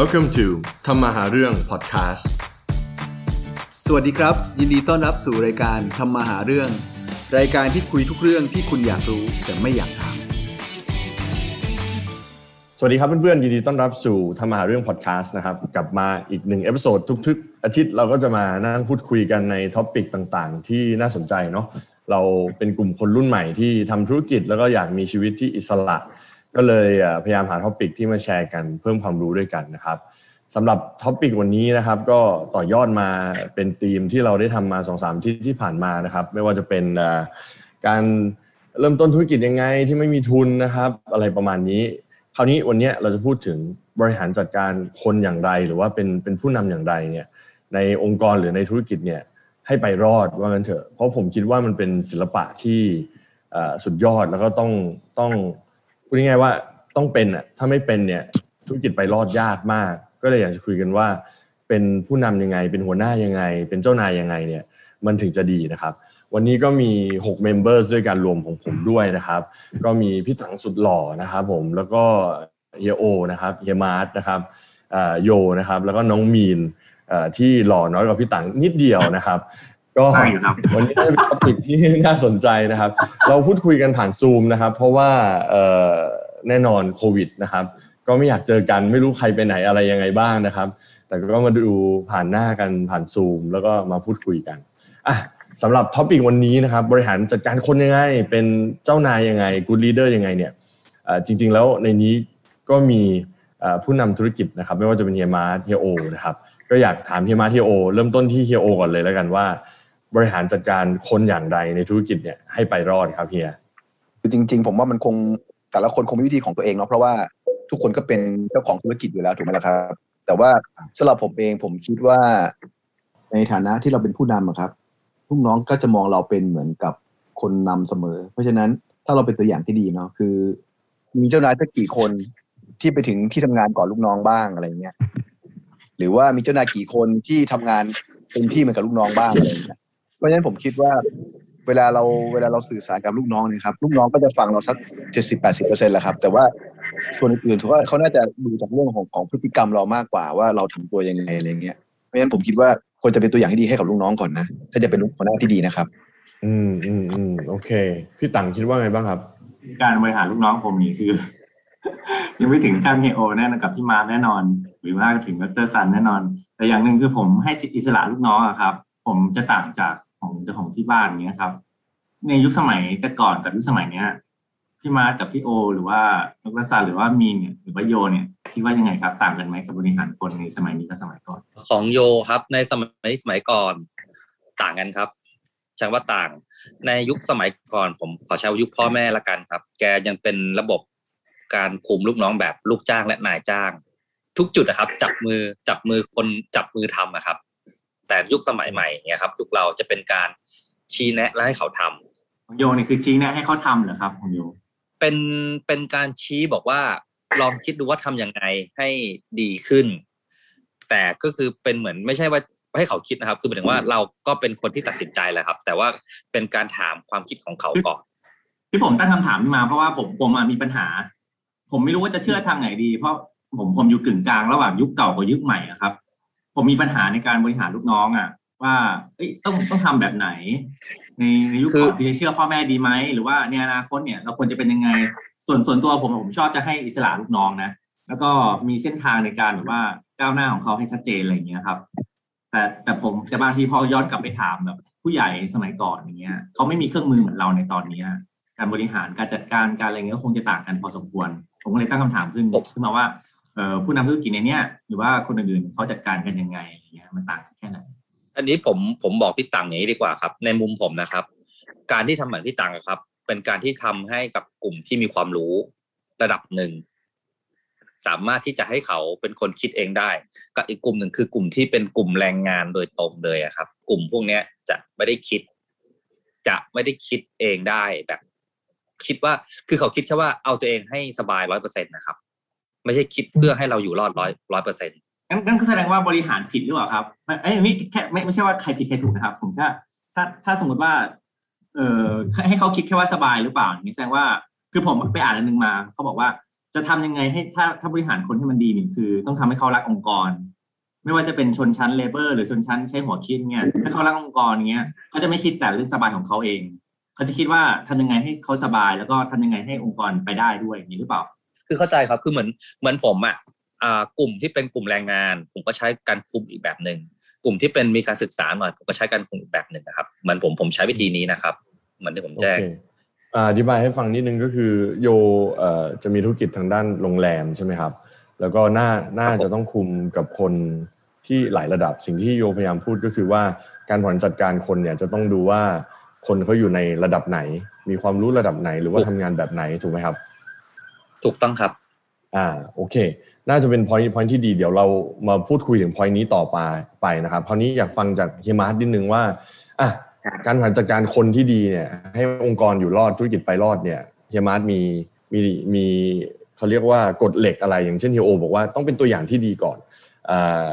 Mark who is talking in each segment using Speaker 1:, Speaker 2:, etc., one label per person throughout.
Speaker 1: Welcome to ทำมาหาเรื่อง podcast
Speaker 2: สวัสดีครับ ยินดีต้อนรับสู่รายการทำมาหาเรื่อง รายการที่คุยทุกเรื่องที่คุณอยากรู้แต่ไม่อยากถาม
Speaker 1: สวัสดีครับเพื่อนๆยินดีต้อนรับสู่ทำมาหาเรื่อง podcast นะครับกลับมาอีกหนึ่ง episode ทุกๆอาทิตย์เราก็จะมานั่งพูดคุยกันใน topic ต่างๆ ที่น่าสนใจเนาะเราเป็นกลุ่มคนรุ่นใหม่ที่ทำธุรกิจแล้วก็อยากมีชีวิตที่อิสระ ก็เลยพยายามหา topic ที่มาแชร์กันเพิ่มความรู้ด้วยกันนะครับสำหรับ topic วันนี้นะครับก็ต่อยอดมาเป็นธีมที่เราได้ทำมาสองสาม EP ที่ผ่านมานะครับ ไม่ว่าจะเป็นการเริ่มต้นธุรกิจยังไงที่ไม่มีทุนนะครับ อะไรประมาณนี้ คราวนี้วันนี้เราจะพูดถึงบริหารจัดการคนอย่างไร หรือว่าเป็นเป็นผู้นำอย่างไรเนี่ยในองค์กรหรือในธุรกิจเนี่ยให้ไปรอดว่างั้นเถอะเพราะผมคิดว่ามันเป็นศิลปะที่สุดยอดแล้วก็ต้องต้อง พูดง่ายๆว่าต้องเป็นอะถ้าไม่เป็นเนี่ยธุรกิจไปรอดยากมาก ก็เลยอยากจะคุยกันว่า เป็นผู้นำยังไง เป็นหัวหน้ายังไง เป็นเจ้านายยังไงเนี่ยมันถึงจะดีนะครับ วันนี้ก็มี 6 members ด้วยการรวมของผมด้วยนะครับ ก็มีพี่ถังสุดหล่อนะครับผมแล้วก็เฮียโอนะครับเฮียมาร์ทนะครับโยนะครับ แล้วก็น้องมีนที่หล่อน้อยกว่าพี่ตังนิดเดียวนะครับ ก็วันนี้เป็น topic ที่น่าสนใจนะครับ เราพูดคุยกันผ่านซูมนะครับ เพราะว่าแน่นอนโควิดนะครับ ก็ไม่อยากเจอกันไม่รู้ใครไปไหนอะไรยังไงบ้างนะครับ แต่ก็มาดูผ่านหน้ากันผ่านซูม แล้วก็มาพูดคุยกันอะสำหรับ topic วันนี้นะครับ บริหารจัดการคนยังไง เป็นเจ้านายยังไง good leader ยังไงเนี่ยจริง ๆ แล้วในนี้ก็มีผู้นำธุรกิจนะครับ ไม่ว่าจะเป็นเฮียมาร์เฮียโอนะครับก็อยากถามเฮียมาเฮียโอเริ่มต้นที่เฮียโอก่อนเลยแล้วกันว่า บริหารจัดการคนอย่างใดในธุรกิจเนี่ยให้ไปรอดครับเฮีย
Speaker 2: คือจริง ๆ ผมว่ามันคงแต่ละคนคงมีวิธีของตัวเองเนาะเพราะว่าทุกคนก็เป็นเจ้าของธุรกิจอยู่แล้วถูกไหมล่ะครับ แต่ว่าสำหรับผมเองผมคิดว่า ในฐานะที่เราเป็นผู้นำครับลูกน้องก็จะมองเราเป็นเหมือนกับคนนำเสมอ เพราะฉะนั้นถ้าเราเป็นตัวอย่างที่ดีเนาะคือ มีเจ้านายสักกี่คนที่ไปถึงที่ทำงานก่อนลูกน้องบ้างอะไรเงี้ยหรือว่ามีเจ้านายกี่คนที่ทำงานเต็มที่เหมือนกับลูกน้องบ้างอะไรเงี้ย เพราะฉะนั้นผมคิดว่าเวลาเราเวลาเราสื่อสารกับลูกน้องเนี่ยครับลูกน้องก็จะฟังเราสักเจ็ดสิบแปดสิบเปอร์เซ็นต์แหละครับ แต่ว่าส่วนอื่นๆถือว่าเขาน่าจะดูจากเรื่องของของพฤติกรรมเรามากกว่าว่าเราทำตัวยังไงอะไรเงี้ยเพราะฉะนั้นผมคิดว่าควรจะเป็นตัวอย่างที่ดีให้กับลูกน้องก่อนนะถ้าจะเป็นลูกหัวหน้าที่ดีนะครับ
Speaker 1: อืมอืมอืมโอเค พี่ตังคิดว่าไงบ้างครับ
Speaker 3: การบริหารลูกน้องผมนี่คือ ยังไม่ถึงขั้นเฮียโอแน่นอนกับพี่มาแน่นอน หรือว่าถึงดรซันแน่นอน แต่อย่างหนึ่งคือผมให้สิทธิอิสระลูกน้องอะครับ ผมจะต่างจาก ของเจ้าของที่บ้านเนี้ยครับ ในยุคสมัยแต่ก่อนกับยุคสมัยเนี้ยพี่มาร์กับพี่โอ หรือว่าดรซันหรือว่ามีนเนี่ยหรือว่าโยเนี่ยคิดว่ายังไงครับ ต่างกันไหมกับบริหารคนในสมัยนี้กับสมัยก่อน
Speaker 4: ของโยครับ ในสมัยสมัยก่อนต่างกันครับใช้ว่าต่างในยุคสมัยก่อนผมขอใช้ยุคพ่อแม่ละกันครับ แกยังเป็นระบบการคุมลูกน้องแบบลูกจ้างและนายจ้าง ทุกจุดนะครับ จับมือจับมือคนจับมือทำนะครับ แต่ยุคสมัยใหม่เนี่ยครับยุคเราจะเป็นการชี้แนะและให้เขาทำ
Speaker 3: ของโยนี่คือชี้แนะให้เขาทำเหรอครับของโย
Speaker 4: เป็นเป็นการชี้บอกว่าลองคิดดูว่าทํำยังไงให้ดีขึ้น แต่ก็คือเป็นเหมือนไม่ใช่ว่าให้เขาคิดนะครับ คือหมายถึงว่าเราก็เป็นคนที่ตัดสินใจแหละครับ แต่ว่าเป็นการถามความคิดของเขาก่อน
Speaker 3: ที่ผมตั้งคำถามมาเพราะว่าผมผมมีปัญหา ผมไม่รู้ว่าจะเชื่อทางไหนดี เพราะผมผมอยู่กึ่งกลางระหว่างยุคเก่ากับยุคใหม่ครับ ผมมีปัญหาในการบริหารลูกน้องอะ ว่าเอ้ยต้องต้องทำแบบไหน ในในยุคก่อนจะเชื่อพ่อแม่ดีไหมหรือว่าในอนาคตเนี่ยเราควรจะเป็นยังไง ส่วนส่วนตัวผมผมชอบจะให้อิสระลูกน้องนะแล้วก็มีเส้นทางในการแบบว่าก้าวหน้าของเขาให้ชัดเจนอะไรอย่างเงี้ยครับ แต่แต่ผมแต่บางทีพอย้อนกลับไปถามแบบ ผู้ใหญ่สมัยก่อนอย่างเงี้ยเขาไม่มีเครื่องมือเหมือนเราในตอนนี้การบริหารการจัดการการอะไรเงี้ยก็คงจะต่างกันพอสมควร ผมก็เลยตั้งคำถามขึ้นขึ้นมาว่าเออ ผู้นำธุรกิจในเนี้ยหรือว่าคนอื่นๆเขาจัดการกันยังไงอะไรเงี้ยมันต่างแค่ไหน
Speaker 4: อันนี้ผมผมบอกพี่ตังอย่างนี้ดีกว่าครับ ในมุมผมนะครับ การที่ทำเหมือนพี่ตังครับ เป็นการที่ทำให้กับกลุ่มที่มีความรู้ระดับหนึ่งสามารถที่จะให้เขาเป็นคนคิดเองได้กับอีกกลุ่มหนึ่งคือกลุ่มที่เป็นกลุ่มแรงงานโดยตรงเลยครับ กลุ่มพวกนี้จะไม่ได้คิด จะไม่ได้คิดเองได้แบบ คิดว่าคือเขาคิดแค่ว่าเอาตัวเองให้สบายร้อยเปอร์เซ็นต์นะครับ ไม่ใช่คิดเพื่อให้เราอยู่รอดร้อยร้อยเปอร์เซ็นต์
Speaker 3: งั้นก็แสดงว่าบริหารผิดหรือเปล่าครับไอ้นี่แค่ไม่ไม่ใช่ว่าใครผิดใครถูกนะครับ ผมแค่ถ้าถ้าสมมติว่า เออให้เขาคิดแค่ว่าสบายหรือเปล่าอย่างนี้แสดงว่าคือผมไปอ่านอันนึงมาเขาบอกว่าจะทำยังไงให้ถ้าถ้าบริหารคนให้มันดีนี่คือ ต้องทำให้เขารักองค์กร ไม่ว่าจะเป็นชนชั้นเลเบอร์หรือชนชั้นใช้หัวคิดเนี่ยถ้าเขารักองค์กรเงี้ยเขาจะไม่คิดแต่เรื่องสบายของเขาเอง เขาจะคิดว่าทำยังไงให้เขาสบายแล้วก็ทำยังไงให้องค์กรไปได้ด้วยอย่างนี้หรือเปล่า
Speaker 4: คือเข้าใจครับคือเหมือนเหมือนผมอะอ่ากลุ่มที่เป็นกลุ่มแรงงาน ผมก็ใช้การคุมอีกแบบหนึ่งกลุ่มที่เป็นมีการศึกษาหน่อยผมก็ใช้การคุมอีกแบบหนึ่งนะครับเหมือนผมผมใช้วิธีนี้นะครับ เหมือนที่ผม
Speaker 1: โอ
Speaker 4: แจ้ง
Speaker 1: เคอ่าอธิบายให้ฟังนิดนึงก็คือโยเอ่อจะมีธุรกิจทางด้านโรงแรมใช่ไหมครับ แล้วก็น่าน่า
Speaker 4: ครับผม
Speaker 1: จะต้องคุมกับคนที่หลายระดับสิ่งที่โยพยายามพูดก็คือว่าการบริหารจัดการคนเนี่ยจะต้องดูว่าคนเขาอยู่ในระดับไหน มีความรู้ระดับไหนหรือว่าทำงานแบบไหนถูกไหมครับ
Speaker 4: ถูกต้องครับ
Speaker 1: อ่าโอเค น่าจะเป็น point point ที่ดีเดี๋ยวเรามาพูดคุยถึง point นี้ต่อไปไปนะครับคราวนี้อยากฟังจากเฮียมาร์ทนิดนึงว่าอะ
Speaker 5: ครับ
Speaker 1: การบริหารจัดการคนที่ดีเนี่ย ให้องค์กรอยู่รอดธุรกิจไปรอดเนี่ยเฮียมาร์ทมีมีมีเขาเรียกว่ากฎเหล็กอะไรอย่างเช่นเฮียโอบอกว่าต้องเป็นตัวอย่างที่ดีก่อนอ่า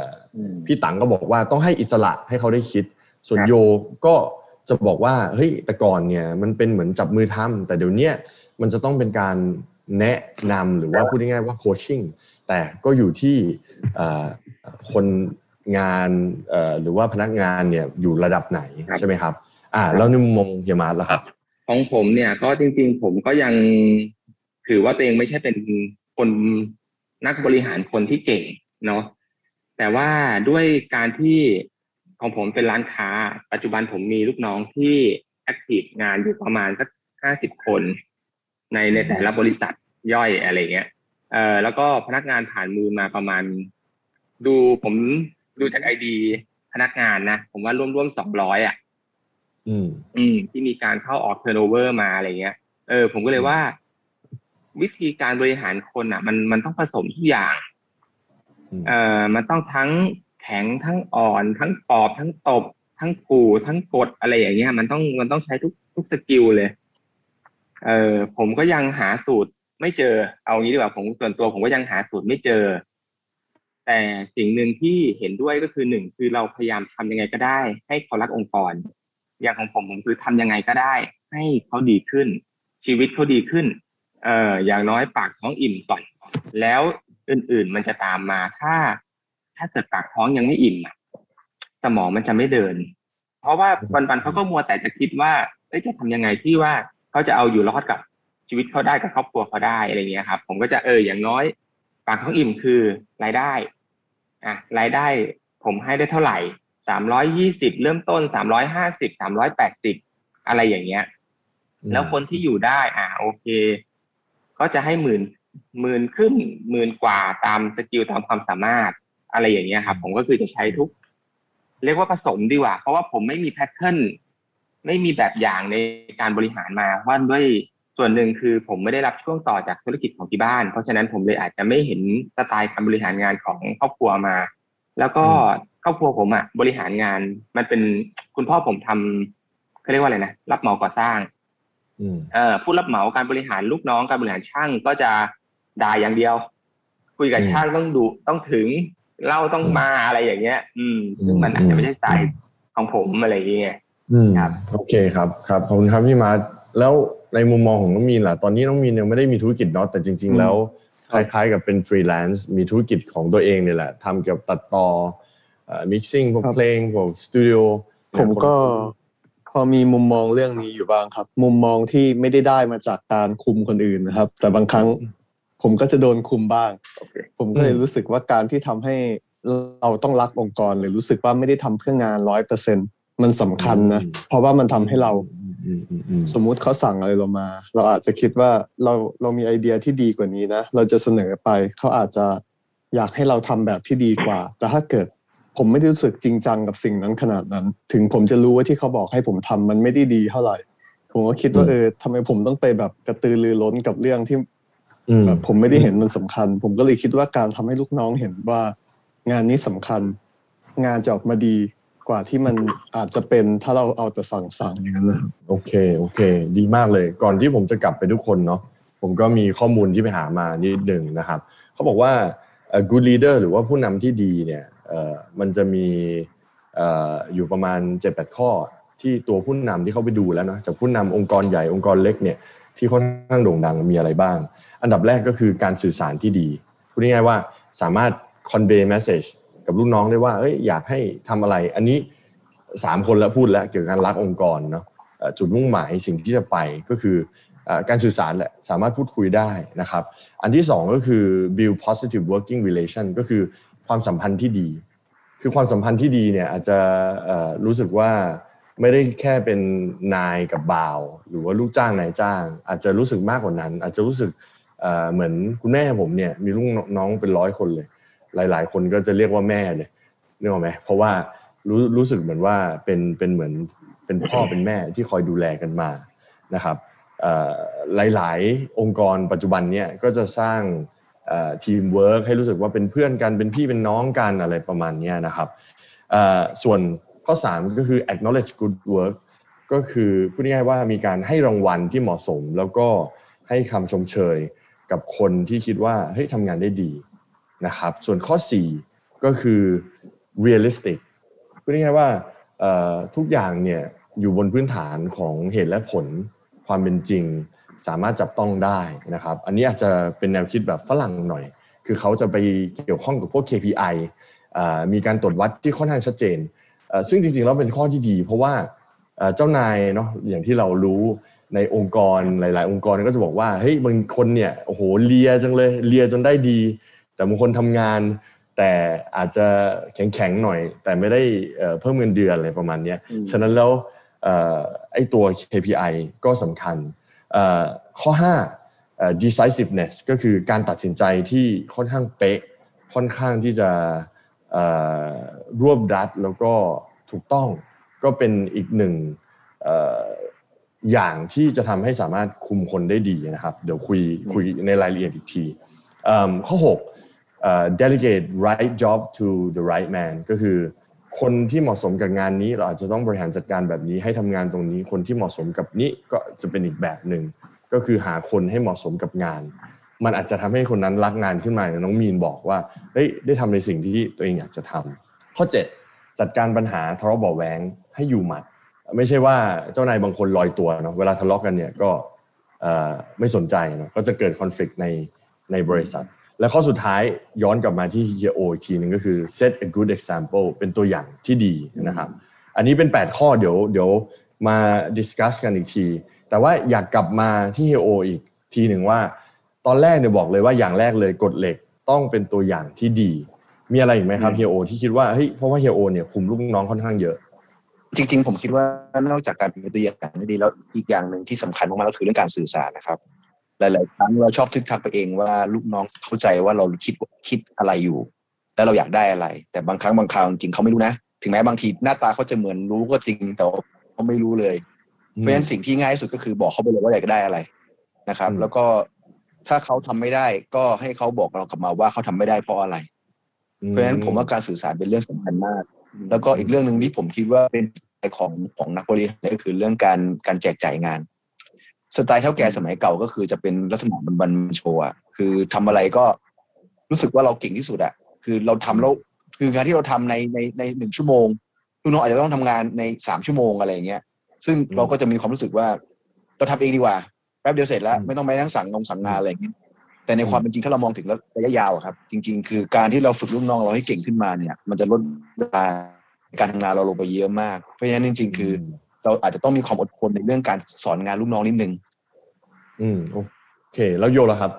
Speaker 1: พี่ตังก็บอกว่าต้องให้อิสระให้เขาได้คิด ส่วน
Speaker 5: ครับ
Speaker 1: โยก็จะบอกว่าเฮ้ยแต่ก่อนเนี่ยมันเป็นเหมือนจับมือทำแต่เดี๋ยวเนี้ยมันจะต้องเป็นการ แนะนำหรือว่าพูดง่ายๆว่าโคชชิ่งแต่ก็อยู่ที่เอ่อคนงานเอ่อหรือว่าพนักงานเนี่ยอยู่ระดับไหน
Speaker 5: ครับ
Speaker 1: ใช่ไหมครับ อ่าแล้วในมุมมองเฮียมาร์ทล่ะครับ
Speaker 5: ของผมเนี่ยก็จริง ๆ ผมก็ยังถือว่าตัวเองไม่ใช่เป็นคนนักบริหารคนที่เก่งเนาะแต่ว่าด้วยการที่ของผมเป็นร้านค้า ปัจจุบันผมมีลูกน้องที่ active งานอยู่ประมาณสักห้าสิบคน ในในแต่ละบริษัทย่อยอะไรเงี้ยเอ่อแล้วก็พนักงานผ่านมือมาประมาณ ดูผมดูจาก ID พนักงานนะ ผมว่าร่วมๆสองร้อยอะ
Speaker 1: อืม
Speaker 5: อืม ที่มีการเข้าออก turnover มาอะไรเงี้ยเออ ผมก็เลยว่า วิธีการบริหารคนอะ มันมันต้องผสมทุกอย่าง
Speaker 1: อืม
Speaker 5: เอ่อมันต้องทั้งแข็งทั้งอ่อน ทั้งปอบ ทั้งตบ ทั้งขู่ทั้งกดอะไรอย่างเงี้ย มันต้องมันต้องใช้ทุกทุกสกิลเลย เออผมก็ยังหาสูตรไม่เจอ เอางี้ดีกว่าผมส่วนตัวผมก็ยังหาสูตรไม่เจอ แต่สิ่งหนึ่งที่เห็นด้วยก็คือหนึ่งคือเราพยายามทำยังไงก็ได้ ให้เขารักองค์กร อย่างของผมผมคือทำยังไงก็ได้ ให้เขาดีขึ้น ชีวิตเขาดีขึ้น เอ่ออย่างน้อยปากท้องอิ่มก่อนแล้วอื่น ๆ มันจะตามมาถ้า ถ้าเกิดปากท้องยังไม่อิ่มอะสมองมันจะไม่เดิน เพราะว่าวันๆเขาก็มัวแต่จะคิดว่าจะทำยังไงที่ว่า เขาจะเอาอยู่รอดกับชีวิตเขาได้กับครอบครัวเขาได้อะไรเงี้ยครับ ผมก็จะเอออย่างน้อยปากท้องอิ่มคือรายได้อะรายได้ผมให้ได้เท่าไหร่สามร้อยยี่สิบเริ่มต้นสามร้อยห้าสิบสามร้อยแปดสิบอะไรอย่างเงี้ย แล้วคนที่อยู่ได้ อ่าโอเค ก็จะให้หมื่นหมื่นขึ้นหมื่นกว่าตามสกิลตามความสามารถ อะไรอย่างเงี้ยครับผมก็คือจะใช้ทุก เรียกว่าผสมดีกว่า เพราะว่าผมไม่มีแพทเทิร์น ไม่มีแบบอย่างในการบริหารมาว่าด้วยส่วนหนึ่งคือผมไม่ได้รับช่วงต่อจากธุรกิจของที่บ้าน เพราะฉะนั้นผมเลยอาจจะไม่เห็นสไตล์การบริหารงานของครอบครัวมา แล้วก็ครอบครัวผมอะบริหารงานมันเป็นคุณพ่อผมทำเขาเรียกว่าอะไรนะรับเหมาก่อสร้าง
Speaker 1: อืม
Speaker 5: เอ่อผู้รับเหมาการบริหารลูกน้องการบริหารช่างก็จะด่าอย่างเดียว คุยกับ
Speaker 1: อืม
Speaker 5: ช่างต้องดุต้องถึงเล่าต้องมาอะไรอย่างเงี้ย อืมซึ่งมันอาจจะไม่ใช่สไตล์ของผมอะไรอย่างเงี้ย
Speaker 1: อืม
Speaker 5: ครับ
Speaker 1: โอเคครับครับขอบคุณครับพี่มาร์ทแล้วในมุมมองของน้องมีนล่ะตอนนี้น้องมีนยังไม่ได้มีธุรกิจเนาะแต่จริง ๆ แล้วคล้ายๆกับเป็นฟรีแลนซ์มีธุรกิจของตัวเองเนี่ยแหละทำเกี่ยวกับตัดต่อเอ่อมิกซิ่งพวก
Speaker 6: ครับ
Speaker 1: เพลงพวกสตูดิโอ
Speaker 6: ผมก็พอมีมุมมองเรื่องนี้อยู่บ้างครับ มุมมองที่ไม่ได้ได้มาจากการคุมคนอื่นนะครับ แต่บางครั้งผมก็จะโดนคุมบ้าง
Speaker 5: โอเค
Speaker 6: ผมก็เลยรู้สึกว่าการที่ทำให้เราต้องรักองค์กรหรือรู้สึกว่าไม่ได้ทำเพื่องานร้อยเปอร์เซ็น มันสำคัญนะเพราะว่ามันทำให้เรา
Speaker 1: อืมอืมอืม
Speaker 6: สมมุติเขาสั่งอะไรเรามา เราอาจจะคิดว่าเราเรามีไอเดียที่ดีกว่านี้นะเราจะเสนอไปเขาอาจจะอยากให้เราทำแบบที่ดีกว่า แต่ถ้าเกิดผมไม่ได้รู้สึกจริงจังกับสิ่งนั้นขนาดนั้น ถึงผมจะรู้ว่าที่เขาบอกให้ผมทำมันไม่ได้ดีเท่าไหร่ ผมก็คิดว่าเออทำไมผมต้องไปแบบกระตือรือร้นกับเรื่องที่
Speaker 1: อืม
Speaker 6: แบบผมไม่ได้เห็นมันสำคัญ ผมก็เลยคิดว่าการทำให้ลูกน้องเห็นว่างานนี้สำคัญ งานจะออกมาดี กว่าที่มันอาจจะเป็นถ้าเราเอาแต่สั่งสั่งๆอย่างนั้นนะ
Speaker 1: โอเคโอเค ดีมากเลย ก่อนที่ผมจะกลับไปทุกคนเนาะผมก็มีข้อมูลที่ไปหามานิดหนึ่งนะครับเขาบอกว่า good leader หรือว่าผู้นำที่ดีเนี่ยมันจะมีอยู่ประมาณ 7-8 ข้อที่ตัวผู้นำที่เขาไปดูแล้วนะจากผู้นำองค์กรใหญ่องค์กรเล็กเนี่ยที่ค่อนข้างโด่งดังมีอะไรบ้าง อันดับแรกก็คือการสื่อสารที่ดีพูดง่ายๆว่าสามารถ convey message กับลูกน้องได้ว่าเอ้ยอยากให้ทำอะไร อันนี้สามคนแล้วพูดแล้วเกี่ยวกับการรักองค์กรเนาะจุดมุ่งหมายสิ่งที่จะไปก็คือการสื่อสารแหละสามารถพูดคุยได้นะครับ อันที่สองก็คือ build positive working relation ก็คือความสัมพันธ์ที่ดี คือความสัมพันธ์ที่ดีเนี่ยอาจจะรู้สึกว่าไม่ได้แค่เป็นนายกับบ่าว หรือว่าลูกจ้างนายจ้าง อาจจะรู้สึกมากกว่านั้น อาจจะรู้สึกเหมือนคุณแม่ผมเนี่ยมีลูกน้องเป็นร้อยคนเลย หลาย ๆ คนก็จะเรียกว่าแม่เลยนึกออกไหมเพราะว่ารู้รู้สึกเหมือนว่าเป็นเป็นเหมือนเป็นพ่อเป็นแม่ที่คอยดูแลกันมานะครับหลาย ๆ องค์กรปัจจุบันเนี่ยก็จะสร้างทีมเวิร์กให้รู้สึกว่าเป็นเพื่อนกันเป็นพี่เป็นน้องกันอะไรประมาณนี้นะครับส่วนข้อ 3 ก็คือ acknowledge good work ก็คือพูดง่ายๆว่ามีการให้รางวัลที่เหมาะสม แล้วก็ให้คำชมเชยกับคนที่คิดว่าเฮ้ยทำงานได้ดี นะครับ ส่วนข้อ 4 ก็คือ realistic พูดง่ายๆว่าทุกอย่างเนี่ยอยู่บนพื้นฐานของเหตุและผลความเป็นจริง สามารถจับต้องได้นะครับ อันนี้อาจจะเป็นแนวคิดแบบฝรั่งหน่อย คือเขาจะไปเกี่ยวข้องกับพวก KPI มีการตรวจวัดที่ค่อนข้างชัดเจน ซึ่งจริงๆแล้วเป็นข้อที่ดี เพราะว่าเจ้านายเนาะอย่างที่เรารู้ในองค์กรหลาย ๆ องค์กรก็จะบอกว่าเฮ้ยบางคนเนี่ยโอ้โหเลียจังเลยเลียจนได้ดี แต่บางคนทำงาน แต่อาจจะแข็งๆหน่อย แต่ไม่ได้เอ่อเพิ่มเงินเดือนอะไรประมาณเนี้ย
Speaker 2: อืม
Speaker 1: ฉะนั้นแล้วเอ่อไอ้ตัว KPI ก็สำคัญเอ่อข้อ5เอ่อ decisiveness ก็คือการตัดสินใจที่ค่อนข้างเป๊ะ ค่อนข้างที่จะเอ่อรวบรัดแล้วก็ถูกต้องก็เป็นอีกหนึ่งเอ่ออย่างที่จะทำให้สามารถคุมคนได้ดีนะครับ เดี๋ยวคุยคุยในรายละเอียดอีกทีเอิ่มข้อ6เอ่อ delegate right job to the right man ก็คือ คนที่เหมาะสมกับงานนี้ เราอาจจะต้องบริหารจัดการแบบนี้ให้ทำงานตรงนี้ คนที่เหมาะสมกับนี้ก็จะเป็นอีกแบบหนึ่งก็คือหาคนให้เหมาะสมกับงาน มันอาจจะทำให้คนนั้นรักงานขึ้นมาอย่างน้องมีนบอกว่าเฮ้ยได้ทำในสิ่งที่ตัวเองอยากจะทำข้อ 7 จัดการปัญหาทะเลาะเบาะแวงให้อยู่หมัด ไม่ใช่ว่าเจ้านายบางคนลอยตัวเนาะเวลาทะเลาะกันเนี่ยก็ไม่สนใจเนาะก็จะเกิดคอน FLICT ในในบริษัท และข้อสุดท้ายย้อนกลับมาที่เฮียโออีกทีหนึ่งก็คือ set a good example เป็นตัวอย่างที่ดีนะครับ อันนี้เป็น 8 ข้อเดี๋ยวเดี๋ยวมาดิสคัสกันอีกที แต่ว่าอยากกลับมาที่เฮียโออีกทีหนึ่งว่า ตอนแรกเนี่ยบอกเลยว่าอย่างแรกเลยกฎเหล็กต้องเป็นตัวอย่างที่ดี มีอะไรอีกไหมครับเฮียโอที่คิดว่าเฮ้ยเพราะว่าเฮียโอเนี่ยคุมลูกน้องค่อนข้างเยอะ
Speaker 2: จริงๆ ผมคิดว่านอกจากการเป็นตัวอย่างที่ดีแล้วอีกอย่างหนึ่งที่สำคัญมากๆก็คือเรื่องการสื่อสารนะครับ หลาย ๆ ครั้งเราชอบทึกทักไปเองว่าลูกน้องเข้าใจว่าเราคิดคิดอะไรอยู่ แล้วเราอยากได้อะไร แต่บางครั้งบางคราวจริงๆเขาไม่รู้นะ ถึงแม้บางทีหน้าตาเขาจะเหมือนรู้ก็จริงแต่ว่าเขาไม่รู้เลย เพราะฉะนั้นสิ่งที่ง่ายที่สุดก็คือบอกเขาไปเลยว่าอยากได้อะไรนะครับ
Speaker 1: อืม
Speaker 2: แล้วก็ถ้าเขาทำไม่ได้ก็ให้เขาบอกเรากลับมาว่าเขาทำไม่ได้เพราะอะไร เพราะฉะนั้นผมว่าการสื่อสารเป็นเรื่องสำคัญมาก แล้วก็อีกเรื่องหนึ่งที่ผมคิดว่าเป็นของของนักบริหารก็คือเรื่องการการแจกจ่ายงาน สไตล์เท่าแก่สมัยเก่าก็คือจะเป็นลักษณะบันบันโชว์อะคือทำอะไรก็รู้สึกว่าเราเก่งที่สุดอะคือเราทำแล้วคืองานที่เราทำในในในหนึ่งชั่วโมงลูกน้องอาจจะต้องทำงานในสามชั่วโมงอะไรอย่างเงี้ย ซึ่งเราก็จะมีความรู้สึกว่า เราทำเองดีกว่าแป๊บเดียวเสร็จแล้ว
Speaker 1: อืม
Speaker 2: ไม่ต้องไปนั่งสั่งงงสั่งงานอะไรอย่างเงี้ยแต่ในความเป็นจริงถ้าเรามองถึงระยะยาวอะครับ จริง ๆ คือการที่เราฝึกลูกน้องเราให้เก่งขึ้นมาเนี่ย มันจะลดเวลาการทำงานเราลงไปเยอะมาก เพราะฉะนั้นจริง ๆ คือ เราอาจจะต้องมีความอดทนในเรื่องการสอนงานลูกน้องนิดนึง
Speaker 1: อืมโอเค แล้วโยล่ะครับ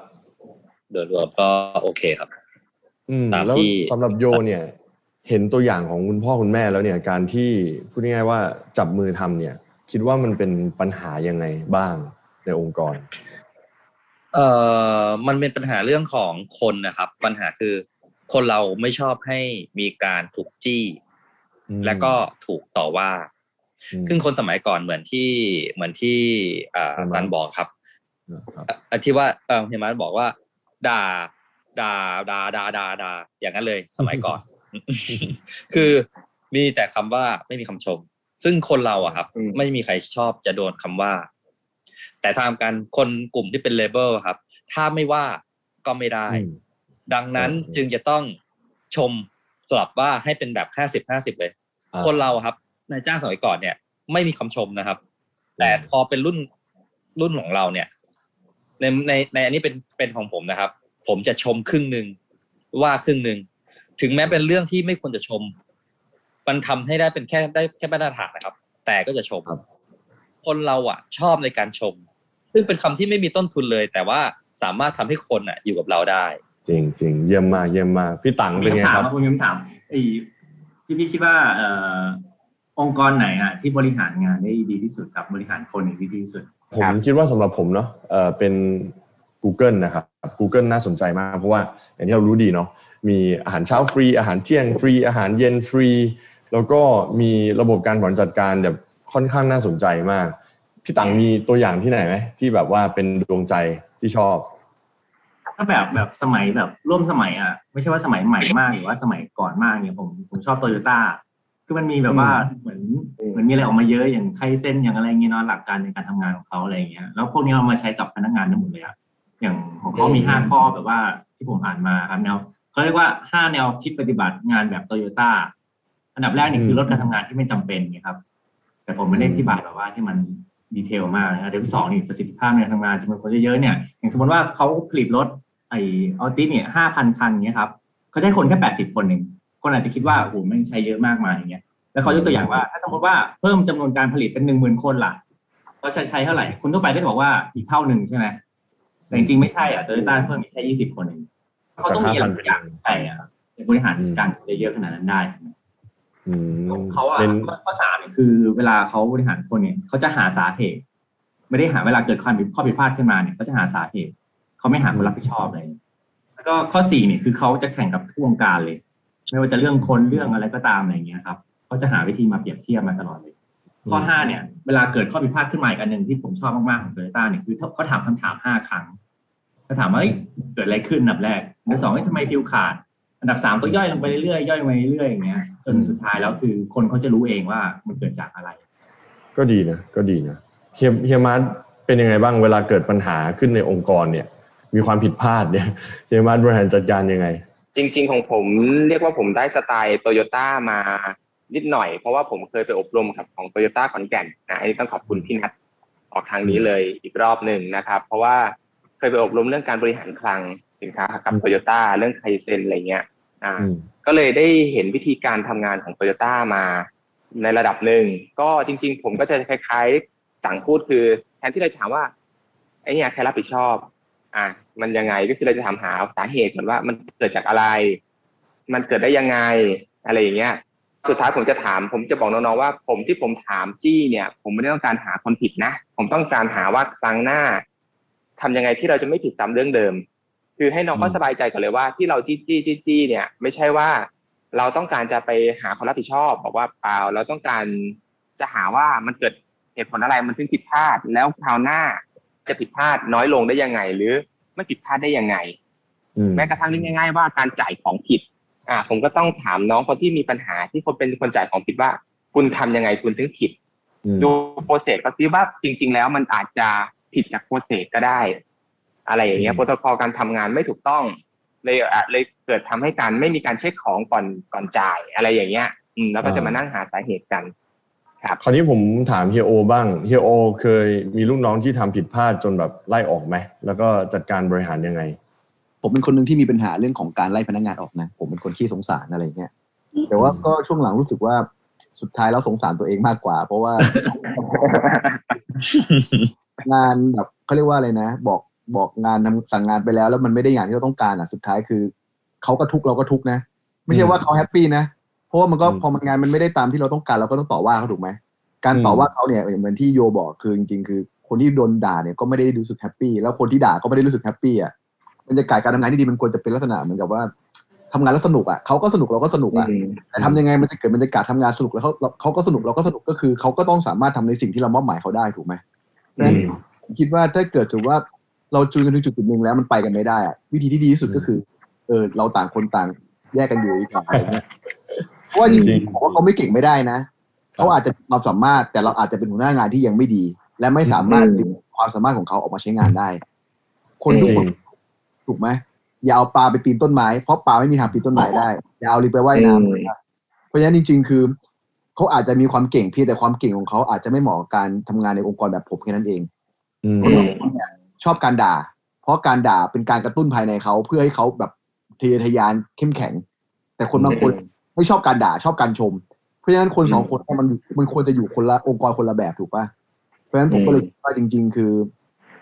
Speaker 4: โดยรวมก็โอเคครับ
Speaker 1: อืม
Speaker 4: ตาม
Speaker 1: แล้ว
Speaker 4: ที่
Speaker 1: สำหรับโยเนี่ย เห็นตัวอย่างของคุณพ่อคุณแม่แล้วเนี่ย การที่พูดง่ายๆว่าจับมือทำเนี่ย คิดว่ามันเป็นปัญหายังไงบ้างในองค์กร
Speaker 4: เอ่อมันเป็นปัญหาเรื่องของคนนะครับ ปัญหาคือคนเราไม่ชอบให้มีการถูกจี้
Speaker 1: อืม
Speaker 4: และก็ถูกต่อว่า
Speaker 1: อืม
Speaker 4: ซึ่งคนสมัยก่อนเหมือนที่เหมือนที่อ่า
Speaker 1: ประมาณ
Speaker 4: ซันบอกครับ
Speaker 1: ครับ
Speaker 4: อะอะที่ว่าเออเฮมันบอกว่า ด่า ด่าด่าด่าด่าด่าอย่างนั้นเลย สมัยก่อน คือมีแต่คำว่าไม่มีคำชม ซึ่งคนเราอะครับ
Speaker 2: อืม
Speaker 4: ไม่มีใครชอบจะโดนคำว่า แต่ทางการคนกลุ่มที่เป็นเลเบลครับ ถ้าไม่ว่าก็ไม่ได้
Speaker 1: อืม
Speaker 4: ดังนั้น
Speaker 1: อืม
Speaker 4: จึงจะต้องชมสลับว่าให้เป็นแบบห้าสิบห้าสิบเลย
Speaker 1: อ่า
Speaker 4: คนเราครับ นายจ้างสมัยก่อนเนี่ย ไม่มีคำชมนะครับ แต่พอเป็นรุ่นรุ่นของเราเนี่ยในในในในอันนี้เป็นเป็นของผมนะครับ ผมจะชมครึ่งหนึ่งว่าครึ่งหนึ่งถึงแม้เป็นเรื่องที่ไม่ควรจะชม มันทำให้ได้เป็นแค่ได้แค่มาตรฐานนะครับ แต่ก็จะชม
Speaker 1: ครับ
Speaker 4: คนเราอะ ชอบในการชม ซึ่งเป็นคำที่ไม่มีต้นทุนเลย แต่ว่าสามารถทำให้คนอะ อยู่กับเราได้
Speaker 1: จริงจริงเยี่ยมมากเยี่ยมมากพี่ตัง
Speaker 3: มี
Speaker 1: เป็นไง
Speaker 3: คำถาม
Speaker 1: ครับ
Speaker 3: มาคุณมีคำถามไอ้พี่พี่คิดว่าเอ่อ องค์กรไหนอะที่บริหารงานได้ดีที่สุดครับบริหารคนได้ดีที่สุด
Speaker 1: ผมคิดว่าสำหรับผมเนาะเออเป็น Google นะครับ Google น่าสนใจมากเพราะว่าอย่างที่เรารู้ดีเนาะมีอาหารเช้าฟรี อาหารเที่ยงฟรี อาหารเย็นฟรี แล้วก็มีระบบการบริหารจัดการแบบค่อนข้างน่าสนใจมาก พี่ตังมีตัวอย่างที่ไหนไหมที่แบบว่าเป็นดวงใจที่ชอบ
Speaker 3: ถ้าแบบแบบสมัยแบบร่วมสมัยอะไม่ใช่ว่าสมัยใหม่มากหรือว่าสมัยก่อนมากเนี่ยผมผมชอบโตโยต้า คือมันมีแบบว่าเหมือนเหมือนมีอะไรออกมาเยอะอย่างไคเส้นอย่างอะไรเงี้ยเนาะหลักการในการทำงานของเขาอะไรเงี้ยแล้วพวกนี้เรามาใช้กับพนักงานทั้งหมดเลยอะอย่างของเขามีห้าข้อแบบว่าที่ผมอ่านมาครับแนวเขาเรียกว่าห้าแนวคิดปฏิบัติงานแบบโตโยต้าอันดับแรกนี่คือลดการทำงานที่ไม่จำเป็นเนี่ยครับ แต่ผมไม่ได้อธิบายแบบว่าที่มันดีเทลมากนะเดี๋ยวที่สองนี่ประสิทธิภาพในการทำงานจำนวนคนเยอะๆเนี่ยอย่างสมมติว่าเขาผลิตรถไอออติสเนี่ยห้าพันคันเนี่ยครับเขาใช้คนแค่แปดสิบคนเอง คนอาจจะคิดว่าโอ้โหไม่งใช้เยอะมากมายอย่างเงี้ยแล้วเขายกตัวอย่างว่า ถ้าสมมติว่าเพิ่มจำนวนการผลิตเป็นหนึ่งหมื่นคนล่ะเขาใช้ใช้เท่าไหร่คนทั่วไปก็จะบอกว่าอีกเท่าหนึ่งใช่ไหมแต่จริงๆไม่ใช่อะโตโยต้าเพิ่มอีกแค่ยี่สิบคนเองเขาต้องมีอะไรสักอย่างใช่อะในบริหารการเยอะขนาดนั้นได้
Speaker 1: อืม
Speaker 3: เขาอะ
Speaker 1: เป็น
Speaker 3: ข้อข้อสามเนี่ยคือ เวลาเขาบริหารคนเนี่ยเขาจะหาสาเหตุ ไม่ได้หาเวลาเกิดความผิดข้อผิดพลาดขึ้นมาเนี่ยเขาจะหาสาเหตุเขาไม่หาคนรับผิดชอบเลย แล้วก็ข้อสี่เนี่ยคือเขาจะแข่งกับทุกวงการเลย ไม่ว่าจะเรื่องคนเรื่องอะไรก็ตามอะไรอย่างเงี้ยครับเขาจะหาวิธีมาเปรียบเทียบมาตลอดเลย ข้อห้าเนี่ย เวลาเกิดข้อผิดพลาดขึ้นมาอีกอันหนึ่งที่ผมชอบมากๆของโตโยต้าเนี่ยคือเขาถามคำถามห้าครั้งเขาถามว่าเกิดอะไรขึ้นอันดับแรกอันดับสองทำไมฟิวขาด อันดับสามก็ย่อยลงไปเรื่อยๆย่อยลงไปเรื่อยๆอย่างเงี้ยจนสุดท้ายแล้วคือคนเขาจะรู้เองว่ามันเกิดจากอะไร
Speaker 1: ก็ดีนะก็ดีนะเฮียเฮียมาร์ทเป็นยังไงบ้างเวลาเกิดปัญหาขึ้นในองค์กรเนี่ย มีความผิดพลาดเนี่ยเฮียมาร์ทบริหารจัดการยังไง
Speaker 5: จริง ๆ ของผมเรียกว่าผมได้สไตล์โตโยต้ามานิดหน่อย เพราะว่าผมเคยไปอบรมกับของโตโยต้าขอนแก่นนะอันนี้ต้องขอบคุณพี่นัทออกทางนี้เลยอีกรอบหนึ่งนะครับ เพราะว่าเคยไปอบรมเรื่องการบริหารคลังสินค้ากับ
Speaker 1: อืม
Speaker 5: โตโยต้าเรื่องไคเซนอะไรเงี้ยอ่า
Speaker 1: อืม
Speaker 5: ก็เลยได้เห็นวิธีการทำงานของโตโยต้ามาในระดับหนึ่งก็จริง ๆ ผมก็จะคล้ายๆต่างพูดคือ แทนที่เราจะถามว่าไอ้เนี่ยใครรับผิดชอบ อะมันยังไงก็คือเราจะถามหาสาเหตุก่อนว่ามันเกิดจากอะไร มันเกิดได้ยังไง อะไรอย่างเงี้ย สุดท้ายผมจะถาม ผมจะบอกน้องๆว่า ผมที่ผมถามจี้เนี่ย ผมไม่ได้ต้องการหาคนผิดนะ ผมต้องการหาว่าครั้งหน้าทำยังไงที่เราจะไม่ผิดซ้ำเรื่องเดิม คือให้น้องเขา
Speaker 1: อืม
Speaker 5: สบายใจก่อนเลยว่าที่เราจี้จี้จี้จี้เนี่ย ไม่ใช่ว่า เราต้องการจะไปหาคนรับผิดชอบ บอกว่าเปล่าเราต้องการจะหาว่ามันเกิดเหตุผลอะไรมันถึงผิดพลาดแล้วคราวหน้า จะผิดพลาดน้อยลงได้ยังไง หรือไม่ผิดพลาดได้ยังไง
Speaker 1: อืม
Speaker 5: แม้กระทั่งเรื่องง่าย ๆ ว่าการจ่ายของผิด อ่า ผมก็ต้องถามน้องคนที่มีปัญหาที่คนเป็นคนจ่ายของผิดว่า คุณทำยังไงคุณถึงผิด
Speaker 1: อืม
Speaker 5: ดู process ก็ซิว่าจริง ๆ แล้วมันอาจจะผิดจาก process ก็ได้ อะไรอย่างเงี้ยโปรโตคอลการทำงานไม่ถูกต้อง เลยอะเลยเกิดทำให้การไม่มีการเช็คของก่อนก่อนจ่ายอะไรอย่างเงี้ย อืมแล้วก็จะมานั่งหาสาเหตุกัน ครับ
Speaker 1: คราวนี้ผมถามเฮียโอบ้างเฮียโอเคยมีลูกน้องที่ทำผิดพลาดจนแบบไล่ออกไหมแล้วก็จัดการบริหารยังไง
Speaker 2: ผมเป็นคนหนึ่งที่มีปัญหาเรื่องของการไล่พนักงานออกนะ ผมเป็นคนขี้สงสารอะไรเงี้ยแต่ว่าก็ช่วงหลังรู้สึกว่าสุดท้ายแล้วสงสารตัวเองมากกว่า เพราะว่า งานแบบเขาเรียกว่าอะไรนะ บอกบอกงานทำสั่งงานไปแล้ว แล้วมันไม่ได้อย่างที่เราต้องการอะสุดท้ายคือเขาก็ทุกข์เราก็ทุกข์นะ ไม่ใช่ว่าเขา happy นะเพ ราะว่ามันก็
Speaker 1: อืม
Speaker 2: พอมันงานมันไม่ได้ตามที่เราต้องการเราก็ต้องต่อว่าเขาถูกไหมการต่อว่าเขาเนี่ยอย่างเหมือนที่โยบอกคือจริงๆคือ คนที่โดนด่าเนี่ยก็ไม่ได้รู้สึก happy แล้วคนที่ด่าก็ไม่ได้รู้สึก happy อะบรรยากาศการทำงานที่ดีมันควรจะเป็นลักษณะเหมือนกับว่าทำงานแล้วสนุกอะเขาก็สนุกเราก็สนุกอะแต่ทำยังไงมันจะเกิดบรรยากาศทำงานสนุกแล้วเขาเขาก็สนุกเราก็สนุกก็คือเขาก็ต้องสามารถทำในสิ่งที่เรามอบหมายเขาได้ถูกไหมเพราะฉะนั้น
Speaker 1: อืม
Speaker 2: ผมคิดว่าถ้าเกิดถือว่าเราจูนกันถึงจุดจุดหนึ่งแล้วมันไปกันไม่ได้อะวิธีที่ดีที่สุดก็คือ เออเราต่างคนต่างแยกกันอยู่ดีกว่าอะไร เงี้ยเพราะว่าจ
Speaker 1: จริ
Speaker 2: ริง
Speaker 1: ง
Speaker 2: ๆผมว่าเขาไม่เก่งไม่ได้นะเขาอาจจะมีความสามารถแต่เราอาจจะเป็นหัวหน้างานที่ยังไม่ดี และไม่สามารถดึงความสามารถของเขาออกมาใช้งานได้ คนทุกคนถูกไหมอย่าเอาปลาไปปีนต้นไม้เพราะปลาไม่มีทางปีนต้นไม้ได้อย่าเอาลิงไปว่ายน้ำ
Speaker 5: อืม
Speaker 2: นะเพราะฉะนั้นจริง ๆ คือเขาอาจจะมีความเก่งเพียงแต่ความเก่งของเขาอาจจะไม่เหมาะกับการทำงานในองค์กรแบบผมแค่นั้นเอง
Speaker 1: อืม
Speaker 2: คนบางคนเนี่ยชอบการด่า เพราะการด่าเป็นการกระตุ้นภายในเขาเพื่อให้เขาแบบทะเยอทะยานเข้มแข็ง แต่คนบางคน ไม่ชอบการด่าชอบการชม เพราะฉะนั้นคนสองคนเนี่ยมันมันควรจะอยู่คนละองค์กรคนละแบบถูกปะเพราะฉะนั้นผมก็เลยคิดว่าจริง ๆ คือ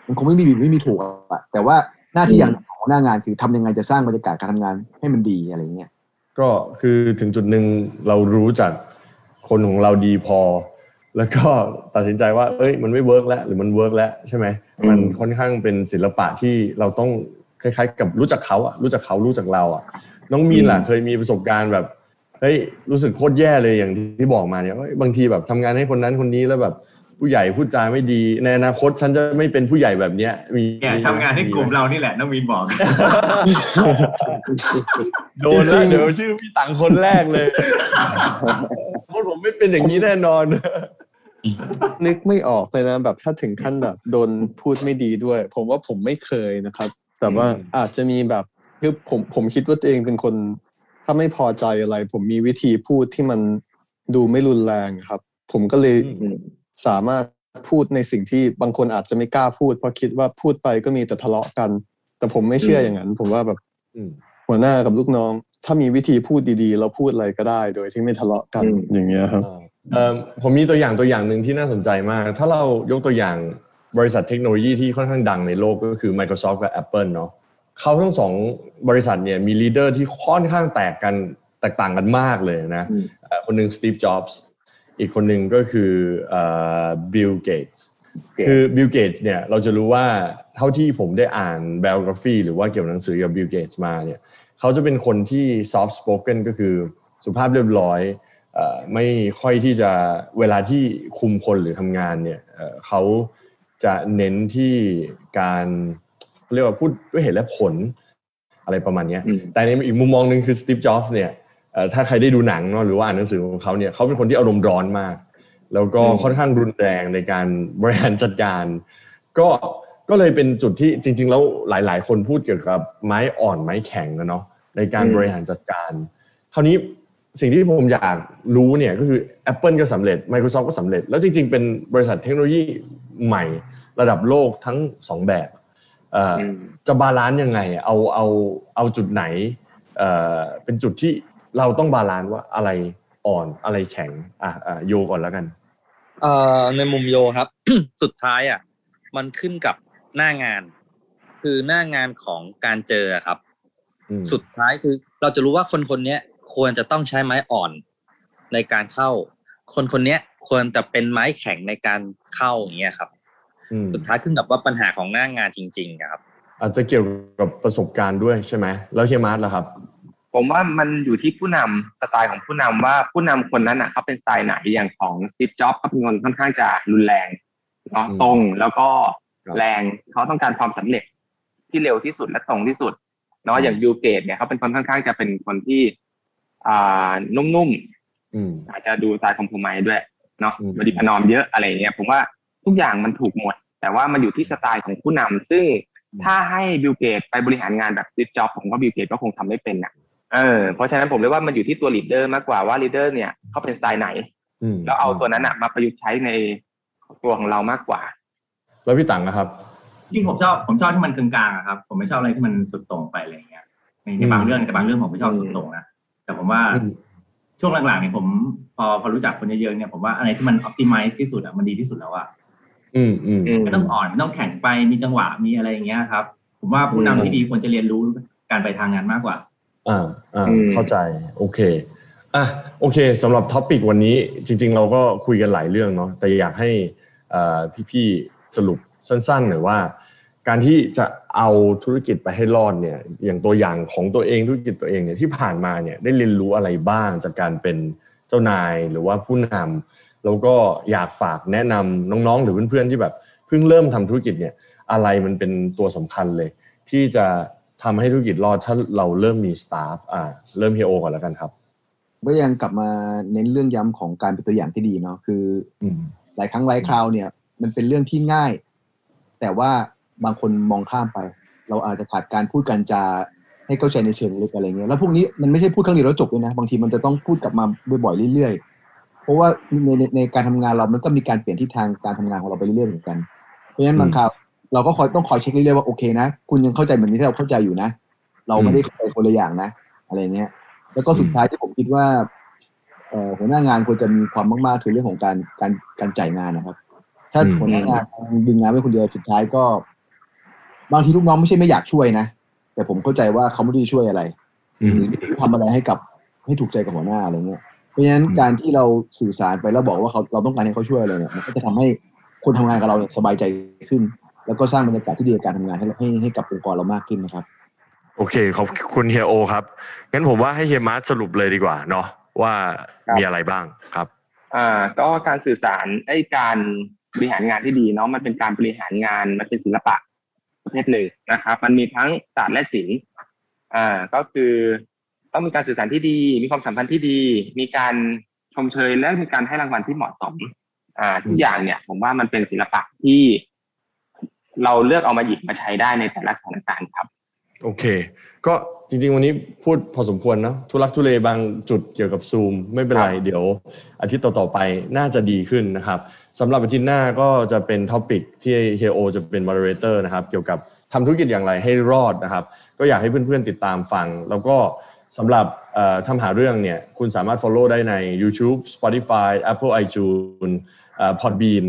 Speaker 2: มันคงไม่มีผิดไม่มีถูกอะแต่ว่าหน้าที่อย่างหนึ่งของหัวหน้างานคือทำยังไงจะสร้างบรรยากาศการทำงานให้มันดีอะไรเงี้ย
Speaker 1: ก็คือถึงจุดหนึ่งเรารู้จักคนของเราดีพอ แล้วก็ตัดสินใจว่า เอ้ย มันไม่ work แล้วหรือมัน work แล้วใช่ไหม
Speaker 2: อืม
Speaker 1: มันค่อนข้างเป็นศิลปะที่เราต้องคล้ายๆ กับรู้จักเขาอะรู้จักเขารู้จักเราอะน้องมีนล่ะเคยมีประสบการณ์แบบ เฮ้ยรู้สึกโคตรแย่เลยอย่างที่บอกมาเนี่ยเฮ้ยบางทีแบบทำงานให้คนนั้นคนนี้แล้วแบบผู้ใหญ่พูดจาไม่ดี ในอนาคตฉันจะไม่เป็นผู้ใหญ่แบบเนี้ย มี
Speaker 3: เนี่ยทำงานให้กลุ่มเรานี่แหละน้องมีนบอก
Speaker 1: โดนแล้วเดี๋ยวชื่อพี่ตังคนแรกเลยคนผมไม่เป็นอย่างนี้แน่นอน
Speaker 6: นึกไม่ออกเลยนะแบบถ้าถึงขั้นแบบโดนพูดไม่ดีด้วย ผมว่าผมไม่เคยนะครับ แต่ว่า
Speaker 1: อืม
Speaker 6: อาจจะมีแบบคือผมผมคิดว่าตัวเองเป็นคนถ้าไม่พอใจอะไร ผมมีวิธีพูดที่มันดูไม่รุนแรงครับ ผมก็เลย
Speaker 2: อืม
Speaker 6: สามารถพูดในสิ่งที่บางคนอาจจะไม่กล้าพูด เพราะคิดว่าพูดไปก็มีแต่ทะเลาะกัน แต่ผมไม่เชื่ออย่างนั้น ผมว่าแบบ
Speaker 1: อืม
Speaker 6: หัวหน้ากับลูกน้อง ถ้ามีวิธีพูดดีๆ เราพูดอะไรก็ได้ โดยที่ไม่ทะเลาะกัน
Speaker 2: อืม
Speaker 6: อย่างเงี้ยครับ
Speaker 1: เอ่อผมมีตัวอย่างตัวอย่างหนึ่งที่น่าสนใจมาก ถ้าเรายกตัวอย่างบริษัทเทคโนโลยีที่ค่อนข้างดังในโลกก็คือ Microsoft กับ Apple เนาะ เขาทั้งสองบริษัทเนี่ยมี leader ที่ค่อนข้างแตกกันแตกต่างกันมากเลยนะ
Speaker 2: อืม
Speaker 1: เอ่อคนหนึ่งสตีฟจ็อบส์อีกคนหนึ่งก็คือบิลเกตส์คือบิลเกตส์เนี่ยเราจะรู้ว่าเท่าที่ผมได้อ่าน biography หรือว่าเกี่ยวกับหนังสือกับบิลเกตส์มาเนี่ยเขาจะเป็นคนที่ soft spoken ก็คือสุภาพเรียบร้อยเอ่อไม่ค่อยที่จะเวลาที่คุมคนหรือทำงานเนี่ยเอ่อเขาจะเน้นที่การ เรียกว่าพูดด้วยเหตุและผลอะไรประมาณเนี้ย
Speaker 2: อืม
Speaker 1: แต่ในอีกมุมมองหนึ่งคือสตีฟจ็อบส์เนี่ยเอ่อถ้าใครได้ดูหนังเนาะหรือว่าอ่านหนังสือของเขาเนี่ยเขาเป็นคนที่อารมณ์ร้อนมาก แล้วก็
Speaker 2: อืม
Speaker 1: ค่อนข้างรุนแรงในการบริหารจัดการ ก็ก็เลยเป็นจุดที่จริง ๆ แล้วหลาย ๆ คนพูดเกี่ยวกับไม้อ่อนไม้แข็งนะเนาะในการบริหารจัดการ คราวนี้สิ่งที่ผมอยากรู้เนี่ยก็คือ Apple ก็สำเร็จ Microsoft ก็สำเร็จ แล้วจริง ๆ เป็นบริษัทเทคโนโลยีใหม่ระดับโลกทั้งสองแบบเอ่ออ
Speaker 5: อืม
Speaker 1: จะ balance ยังไง เอาเอาเอาจุดไหนเอ่อเป็นจุดที่เราต้อง balance ว่าอะไรอ่อนอะไรแข็งอะอะโยก่อนแล้วกัน
Speaker 4: เอ่อในมุมโยครับ สุดท้ายอะมันขึ้นกับหน้างาน คือหน้างานของการเจออะครับ
Speaker 1: อืม
Speaker 4: สุดท้ายคือเราจะรู้ว่าคนคนเนี้ยควรจะต้องใช้ไม้อ่อนในการเข้า คนคนเนี้ยควรจะเป็นไม้แข็งในการเข้าอย่างเงี้ยครับ
Speaker 1: อืม
Speaker 4: สุดท้ายขึ้นกับว่าปัญหาของหน้างานจริงๆอะครับ
Speaker 1: อาจจะเกี่ยวกับประสบการณ์ด้วยใช่ไหมแล้วเฮียมาร์ทล่ะครับ
Speaker 5: ผมว่ามันอยู่ที่ผู้นำสไตล์ของผู้นำว่าผู้นำคนนั้นอะเขาเป็นสไตล์ไหนอย่างของสตีฟจ็อบส์เขาเป็นคนค่อนข้างจะรุนแรงเนาะ
Speaker 1: อืม
Speaker 5: ตรงแล้วก็
Speaker 1: ครับ
Speaker 5: แรงเขาต้องการความสำเร็จที่เร็วที่สุดและตรงที่สุดเนาะอย่างบิลเกตส์เนี่ยเขาเป็นคนค่อนข้างจะเป็นคนที่อ่านุ่ม
Speaker 1: อืม
Speaker 5: ๆอาจจะดูสไตล์ compromise ด้วยเนาะ
Speaker 1: อืม
Speaker 5: ประนีประนอมเยอะอะไรอย่างเงี้ยผมว่าทุกอย่างมันถูกหมด แต่ว่ามันอยู่ที่สไตล์ของผู้นำซึ่งถ้าให้บิลเกตส์ไปบริหารงานแบบสตีฟจ็อบส์ผมว่าบิลเกตส์ก็คงทำไม่เป็นอะเออเพราะฉะนั้นผมเลยว่ามันอยู่ที่ตัว leader มากกว่าว่า leader เนี่ยเขาเป็นสไตล์ไหน
Speaker 1: อืม
Speaker 5: แล้วเอาตัวนั้นอะมาประยุกต์ใช้ในตัวของเรามากกว่า
Speaker 1: แล้วพี่ตังนะครับ
Speaker 3: จริงผมชอบผมชอบที่มันกลางๆอะครับ ผมไม่ชอบอะไรที่มันสุดโต่งไปอะไรอย่างเงี้ยในในบาง
Speaker 1: อืม
Speaker 3: เรื่องแต่บางเรื่องผมไม่ชอบสุดโต่งนะแต่ผมว่า
Speaker 1: อืม
Speaker 3: ช่วงหลังๆเนี่ยผมพอพอรู้จักคนเยอะๆเนี่ยผมว่าอะไรที่มันอ p ติ m i z e ที่สุดอะมันดีที่สุดแล้วอะ
Speaker 1: อืมอืม
Speaker 3: ไม่ต้องอ่อนไม่ต้องแข็งไปมีจังหวะมีอะไรอย่างเงี้ยครับ ผมว่าผู้นำที่ดีควรจะเรียนรู้การไปทางงานมากกว่า
Speaker 1: อ่าอ่าเข้าใจโอเคอะโอเคสำหรับท็อปิกวันนี้จริง ๆ เราก็คุยกันหลายเรื่องเนาะแต่อยากให้อ่พี่ๆสรุปสั้นๆหน่อยว่า การที่จะเอาธุรกิจไปให้รอดเนี่ยอย่างตัวอย่างของตัวเองธุรกิจตัวเองเนี่ยที่ผ่านมาเนี่ยได้เรียนรู้อะไรบ้างจากการเป็นเจ้านายหรือว่าผู้นำ แล้วก็อยากฝากแนะนำน้องๆ หรือเพื่อนๆที่แบบเพิ่งเริ่มทำธุรกิจเนี่ยอะไรมันเป็นตัวสำคัญเลย ที่จะทำให้ธุรกิจรอดถ้าเราเริ่มมีสตาฟอ่าเริ่มเฮียโอก่อนแล้วกันครับ
Speaker 2: ก็ยังกลับมาเน้นเรื่องย้ำของการเป็นตัวอย่างที่ดีเนาะคือ
Speaker 1: อืม
Speaker 2: หลายครั้งหลายคราวเนี่ย มันเป็นเรื่องที่ง่าย แต่ว่าบางคนมองข้ามไป เราอาจจะขาดการพูดกันจาให้เข้าใจในเชิงลึกอะไรเงี้ยแล้วพวกนี้มันไม่ใช่พูดครั้งเดียวแล้วจบด้วยนะ บางทีมันจะต้องพูดกลับมาบ่อยๆเรื่อยๆ เพราะว่าในในในการทำงานเรามันก็มีการเปลี่ยนทิศทางการทำงานของเราไปเรื่อยๆเหมือนกัน เพราะฉะนั้นบางคราวเราก็คอยต้องคอยเช็คเรื่อยๆว่าโอเคนะ คุณยังเข้าใจเหมือนที่เราเข้าใจอยู่นะ เราไม่ได้เข้าใจคนละอย่างนะ อะไรเงี้ย แล้วก็สุดท้ายที่ผมคิดว่าเอ่อหัวหน้างานควรจะมีความมากๆคือเรื่องของการการการจ่ายงานนะครับ ถ้า
Speaker 1: อืม
Speaker 2: หัวหน้างานดึงงานไว้คนเดียวสุดท้ายก็ บางทีลูกน้องไม่ใช่ไม่อยากช่วยนะแต่ผมเข้าใจว่าเขาไม่ได้ช่วยอะไร
Speaker 1: อืม
Speaker 2: หรือทำอะไรให้กับให้ถูกใจกับหัวหน้าอะไรเงี้ย เพราะฉะนั้น
Speaker 1: อืม
Speaker 2: การที่เราสื่อสารไปแล้วบอกว่าเขาเราต้องการให้เขาช่วยอะไรเนี่ยมันก็จะทำให้คนทำงานกับเราเนี่ยสบายใจขึ้น แล้วก็สร้างบรรยากาศที่ดีกับการทำงานให้ให้ให้กับองค์กรเรามากขึ้นนะครับ
Speaker 1: โอเคขอบคุณเฮียโอครับงั้นผมว่าให้เฮียมาร์ทสรุปเลยดีกว่าเนาะว่า
Speaker 5: ครับ
Speaker 1: มีอะไรบ้างครับ
Speaker 5: อ่า ก็การสื่อสารไอ้การบริหารงานที่ดีเนาะมันเป็นการบริหารงานมันเป็นศิลปะประเภทหนึ่งนะครับ มันมีทั้งศาสตร์และศิลป์อ่าก็คือ ต้องมีการสื่อสารที่ดี มีความสัมพันธ์ที่ดี มีการชมเชยและมีการให้รางวัลที่เหมาะสม อ่าทุกอย่างเนี่ย ผมว่ามันเป็นศิลปะที่ เราเลือกเอามาหยิบมาใช้ได้ในแต่ละสถานการณ์ครับ
Speaker 1: โอเค ก็จริงๆ วันนี้พูดพอสมควรเนอะทุลักทุเลบางจุดเกี่ยวกับซูมไม่เป็นไร
Speaker 5: ครับ
Speaker 1: เดี๋ยว อาทิตย์ต่อๆไปน่าจะดีขึ้นนะครับสำหรับอาทิตย์หน้าก็จะเป็น topic ที่เฮียโอจะเป็น moderator นะครับ เกี่ยวกับทำธุรกิจอย่างไรให้รอดนะครับ ก็อยากให้เพื่อนๆติดตามฟัง แล้วก็ สำหรับเอ่อทำหาเรื่องเนี่ยคุณสามารถ follow ได้ใน YouTube Spotify Apple iTunes เอ่อ Podbean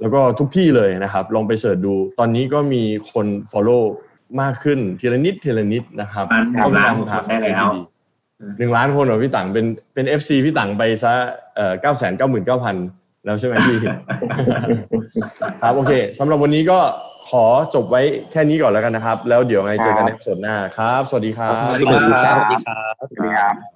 Speaker 1: แล้วก็ทุกที่เลยนะครับ ลองไปเสิร์ชดู ตอนนี้ก็มีคน follow มากขึ้นทีละนิดทีละนิดนะครับ
Speaker 3: ประมาณหนึ่งล้านคนได้แล้ว
Speaker 1: หนึ่งล้านคนเหรอพี่ตังเป็นเป็น FC พี่ตังไปซะเอ่อเก้าแสนเก้าหมื่นเก้าพันแล้วใช่ไหมพี่ ครับโอเคสำหรับวันนี้ก็ ขอจบไว้แค่นี้ก่อนแล้วกันนะครับ แล้วเดี๋ยวไงเจอกันในสดหน้าครับ สวัสดีครับ
Speaker 5: สวัสดีครับ
Speaker 4: สวัสดีครับ
Speaker 5: สวัสดีครับ